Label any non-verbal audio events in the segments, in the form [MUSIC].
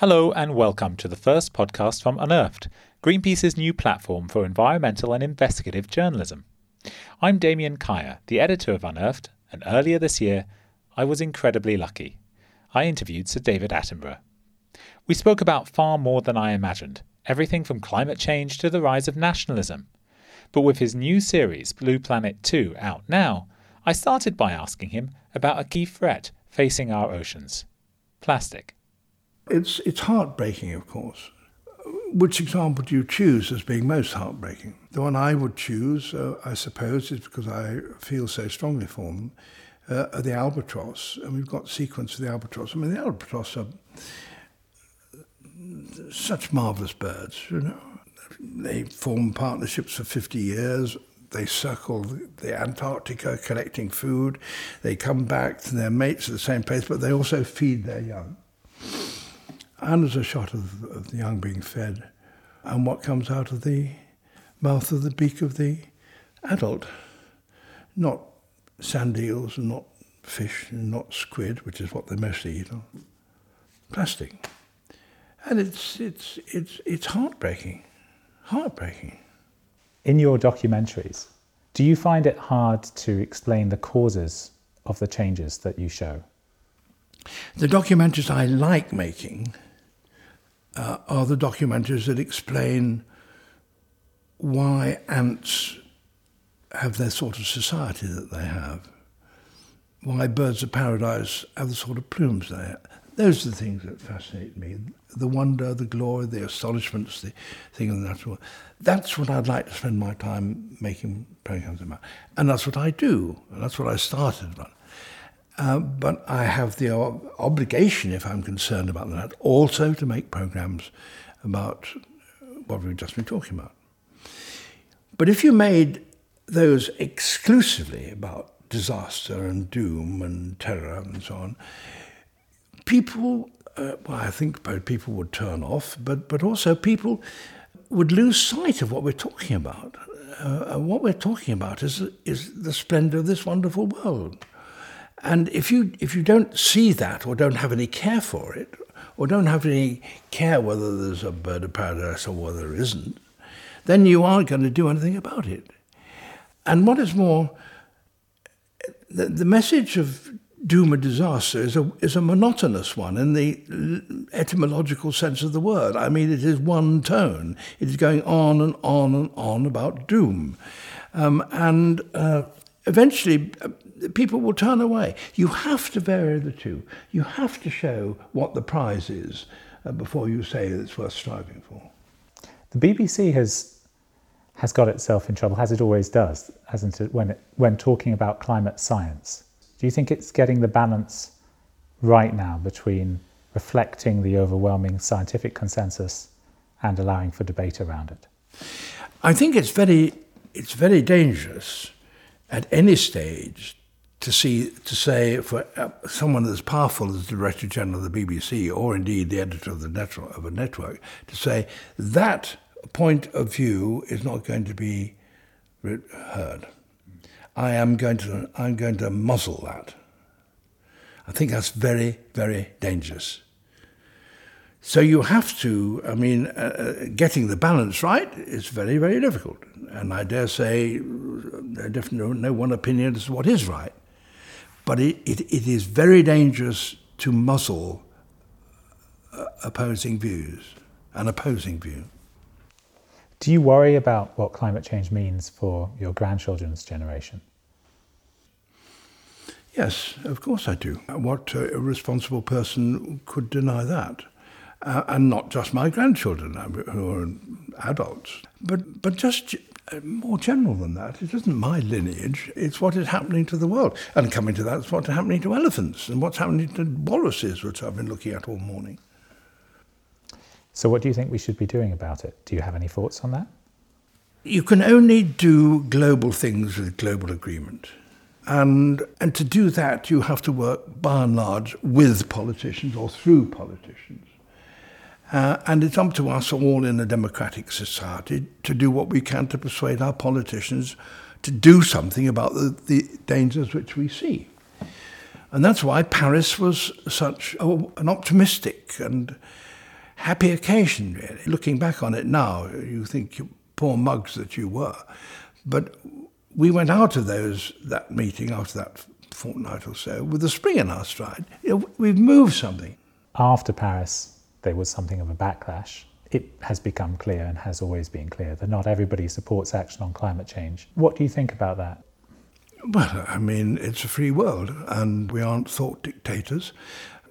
Hello, and welcome to the first podcast from Unearthed, Greenpeace's new platform for environmental and investigative journalism. I'm Damian Kahya, the editor of Unearthed, and earlier this year, I was incredibly lucky. I interviewed Sir David Attenborough. We spoke about far more than I imagined, everything from climate change to the rise of nationalism. But with his new series, Blue Planet 2, out now, I started by asking him about a key threat facing our oceans plastic. It's, it's heartbreaking, of course. Which example do you choose as being most heartbreaking? The one I would choose, uh, I suppose, is because I feel so strongly for them, uh, the albatross. And we've got sequence of the albatross. I mean, the albatross are such marvellous birds, you know. They form partnerships for 50 years. They circle the Antarctica collecting food. They come back to their mates at the same place, but they also feed their young. And there's a shot of, of the young being fed, and what comes out of the mouth of the beak of the adult. Not sand eels, and not fish, and not squid, which is what they mostly eat on. Plastic. And it's, it's, it's, it's heartbreaking. Heartbreaking. In your documentaries, do you find it hard to explain the causes of the changes that you show? The documentaries I like making uh, are the documentaries that explain why ants have their sort of society that they have, why birds of paradise have the sort of plumes they have. Those are the things that fascinate me. The wonder, the glory, the astonishments, the thing of the natural world. That's what I'd like to spend my time making programs about. And that's what I do. And that's what I started about. Uh, but I have the obligation, if I'm concerned about that, also to make programs about what we've just been talking about. But if you made those exclusively about disaster and doom and terror and so on, people, uh, well, I think people would turn off, but, but also people would lose sight of what we're talking about. Uh, what we're talking about is, is the splendor of this wonderful world. And if you, if you don't see that or don't have any care for it, or don't have any care whether there's a bird of paradise or whether there isn't, then you aren't going to do anything about it. And what is more, the, the message of doom and disaster is a, is a monotonous one in the etymological sense of the word. I mean, it is one tone. It is going on and on and on about doom. Um, and uh, eventually, uh, people will turn away. You have to vary the two. You have to show what the prize is uh, before you say it's worth striving for. The BBC has has got itself in trouble, as it always does, hasn't it, when, it, when talking about climate science. Do you think it's getting the balance right now between reflecting the overwhelming scientific consensus and allowing for debate around it? I think it's very, it's very dangerous at any stage to see to say for uh, someone as powerful as the director general of the BBC or indeed the editor of the of a network to say that point of view is not going to be heard. I am going to I'm going to muzzle that. I think that's very very dangerous. So you have to, I mean, uh, uh getting the balance right is very, very difficult. And I dare say there definitely no one opinion as to what is right. But it, it, it is very dangerous to muzzle uh, opposing views, an opposing view. Do you worry about what climate change means for your grandchildren's generation? Yes, of course I do. What uh, irresponsible person could deny that? Uh, and not just my grandchildren, uh, who are adults, but, but just uh, more general than that. It isn't my lineage, it's what is happening to the world. And coming to that, it's what's happening to elephants and what's happening to walruses, which I've been looking at all morning. So, what do you think we should be doing about it? Do you have any thoughts on that? You can only do global things with global agreement. And, and to do that, you have to work by and large with politicians or through politicians. Uh, and it's up to us all in a democratic society to do what we can to persuade our politicians to do something about the, the dangers which we see. And that's why Paris was such a, an optimistic and happy occasion, really. Looking back on it now, you think poor mugs that you were. But we went out of those that meeting after that fortnight or so with a spring in our stride. You know, we've moved something. After Paris, there was something of a backlash. It has become clear and has always been clear that not everybody supports action on climate change. What do you think about that? Well, I mean, it's a free world and we aren't thought dictators.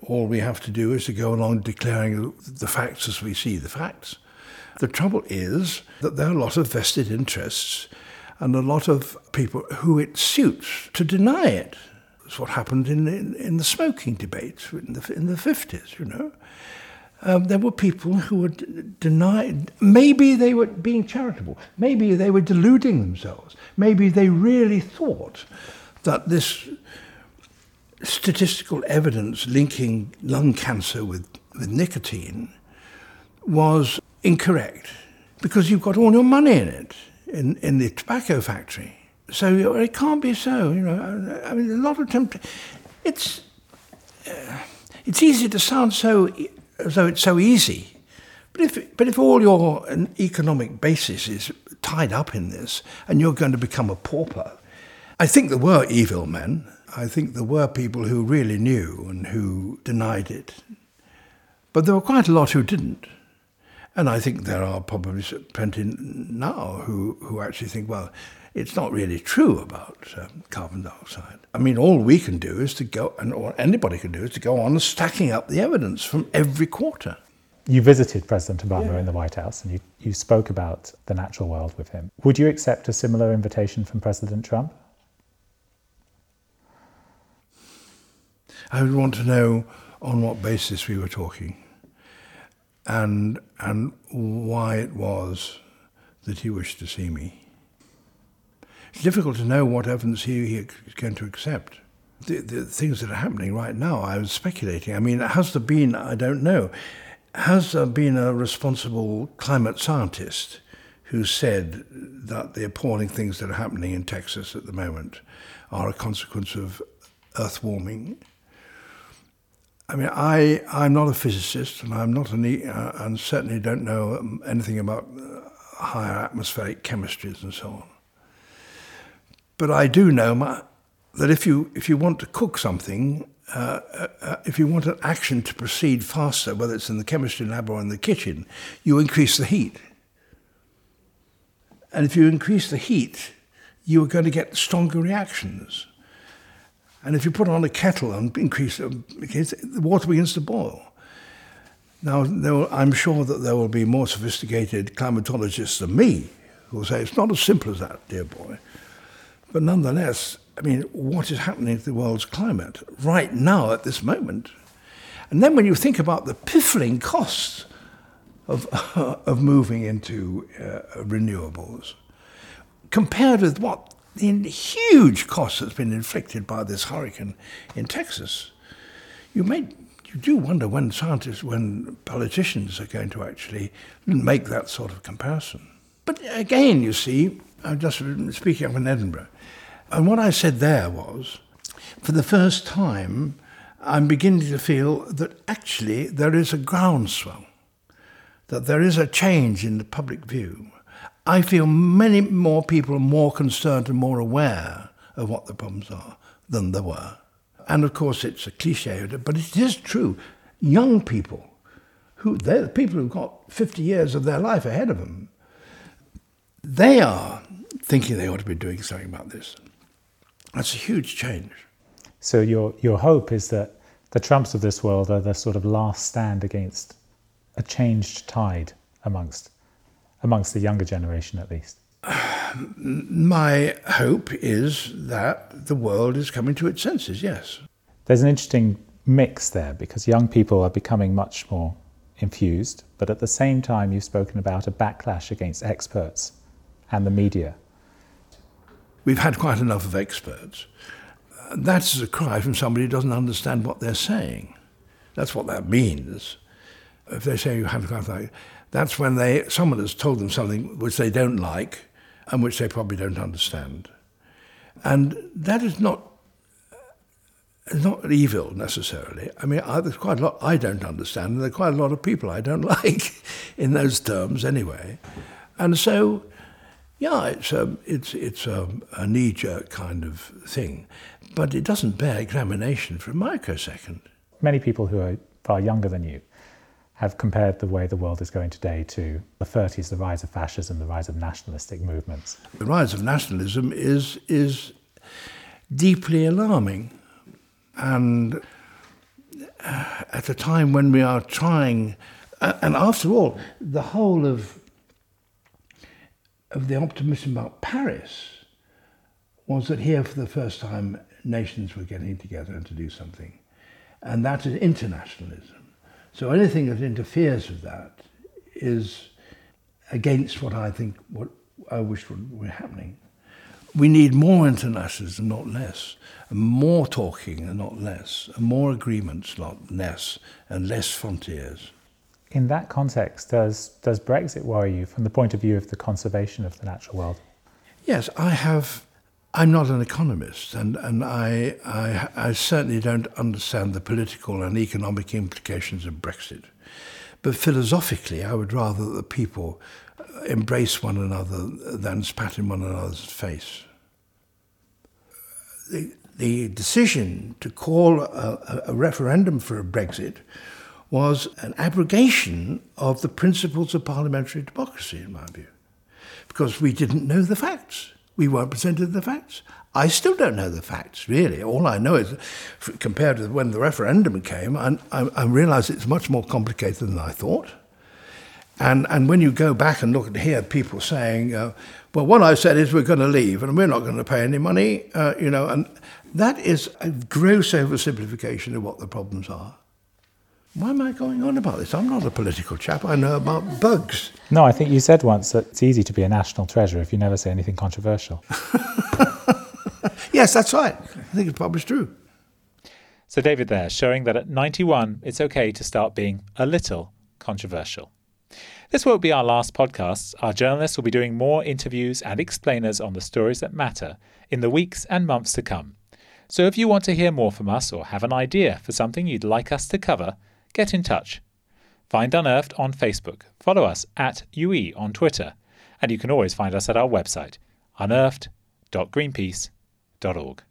All we have to do is to go along declaring the facts as we see the facts. The trouble is that there are a lot of vested interests and a lot of people who it suits to deny it. It's what happened in, in, in the smoking debate in the, in the 50s, you know. Um, there were people who would deny, maybe they were being charitable, maybe they were deluding themselves, maybe they really thought that this statistical evidence linking lung cancer with, with nicotine was incorrect because you've got all your money in it, in, in the tobacco factory. So it can't be so, you know. I mean, a lot of tempt- it's uh, it's easy to sound so as though it's so easy, but if but if all your economic basis is tied up in this, and you're going to become a pauper, I think there were evil men. I think there were people who really knew and who denied it, but there were quite a lot who didn't. And I think there are probably plenty now who, who actually think, well, it's not really true about um, carbon dioxide. I mean, all we can do is to go, and or anybody can do is to go on stacking up the evidence from every quarter. You visited President Obama yeah. in the White House and you, you spoke about the natural world with him. Would you accept a similar invitation from President Trump? I would want to know on what basis we were talking and, and why it was that he wished to see me. It's difficult to know what evidence he, he is going to accept. The, the things that are happening right now, I was speculating. I mean, has there been, I don't know, has there been a responsible climate scientist who said that the appalling things that are happening in Texas at the moment are a consequence of earth warming I mean, I, I'm not a physicist, and I'm not an, uh, and certainly don't know anything about uh, higher atmospheric chemistries and so on. But I do know my, that if you, if you want to cook something, uh, uh, if you want an action to proceed faster, whether it's in the chemistry lab or in the kitchen, you increase the heat. And if you increase the heat, you are going to get stronger reactions. And if you put on a kettle and increase it, the water begins to boil. Now, will, I'm sure that there will be more sophisticated climatologists than me who will say it's not as simple as that, dear boy. But nonetheless, I mean, what is happening to the world's climate right now at this moment? And then when you think about the piffling costs of, [LAUGHS] of moving into uh, renewables, compared with what the huge cost that's been inflicted by this hurricane in Texas, you may you do wonder when scientists, when politicians are going to actually make that sort of comparison. But again, you see, I'm just speaking up in Edinburgh, and what I said there was, for the first time, I'm beginning to feel that actually there is a groundswell, that there is a change in the public view I feel many more people are more concerned and more aware of what the problems are than there were. And of course, it's a cliche, but it is true. Young people, who they're the people who've got 50 years of their life ahead of them, they are thinking they ought to be doing something about this. That's a huge change. So your your hope is that the Trumps of this world are the sort of last stand against a changed tide amongst amongst the younger generation at least? [SIGHS] My hope is that the world is coming to its senses, yes. There's an interesting mix there because young people are becoming much more infused, but at the same time, you've spoken about a backlash against experts and the media. We've had quite enough of experts. That's a cry from somebody who doesn't understand what they're saying. That's what that means. If they say you have to that's when they someone has told them something which they don't like and which they probably don't understand. And that is not not evil necessarily. I mean, I, there's quite a lot I don't understand, and there are quite a lot of people I don't [LAUGHS] like in those terms anyway. And so, yeah, it's a, it's, it's a, a knee jerk kind of thing, but it doesn't bear examination for a microsecond. Many people who are far younger than you have compared the way the world is going today to the 30s, the rise of fascism, the rise of nationalistic movements. The rise of nationalism is, is deeply alarming. And uh, at a time when we are trying, and after all, the whole of, of the optimism about Paris was that here for the first time nations were getting together and to do something. And that is internationalism. So anything that interferes with that is against what I think, what I wish be happening. We need more internationalism, not less, and more talking and not less, and more agreements, not less, and less frontiers. In that context, does, does Brexit worry you from the point of view of the conservation of the natural world? Yes, I have. I'm not an economist, and, and I, I, I certainly don't understand the political and economic implications of Brexit. But philosophically, I would rather that the people embrace one another than spat in one another's face. The, the decision to call a, a, referendum for a Brexit was an abrogation of the principles of parliamentary democracy, in my view, because we didn't know the facts. We weren't presented the facts. I still don't know the facts, really. All I know is, compared to when the referendum came, I, I, I realise it's much more complicated than I thought. And, and when you go back and look and hear people saying, uh, well, what I said is we're going to leave and we're not going to pay any money, uh, you know, and that is a gross oversimplification of what the problems are. Why am I going on about this? I'm not a political chap. I know about bugs. No, I think you said once that it's easy to be a national treasure if you never say anything controversial. [LAUGHS] yes, that's right. I think it's probably true. So, David, there, showing that at 91, it's okay to start being a little controversial. This won't be our last podcast. Our journalists will be doing more interviews and explainers on the stories that matter in the weeks and months to come. So, if you want to hear more from us or have an idea for something you'd like us to cover, get in touch. Find Unearthed on Facebook, follow us at UE on Twitter, and you can always find us at our website, unearthed.greenpeace.org.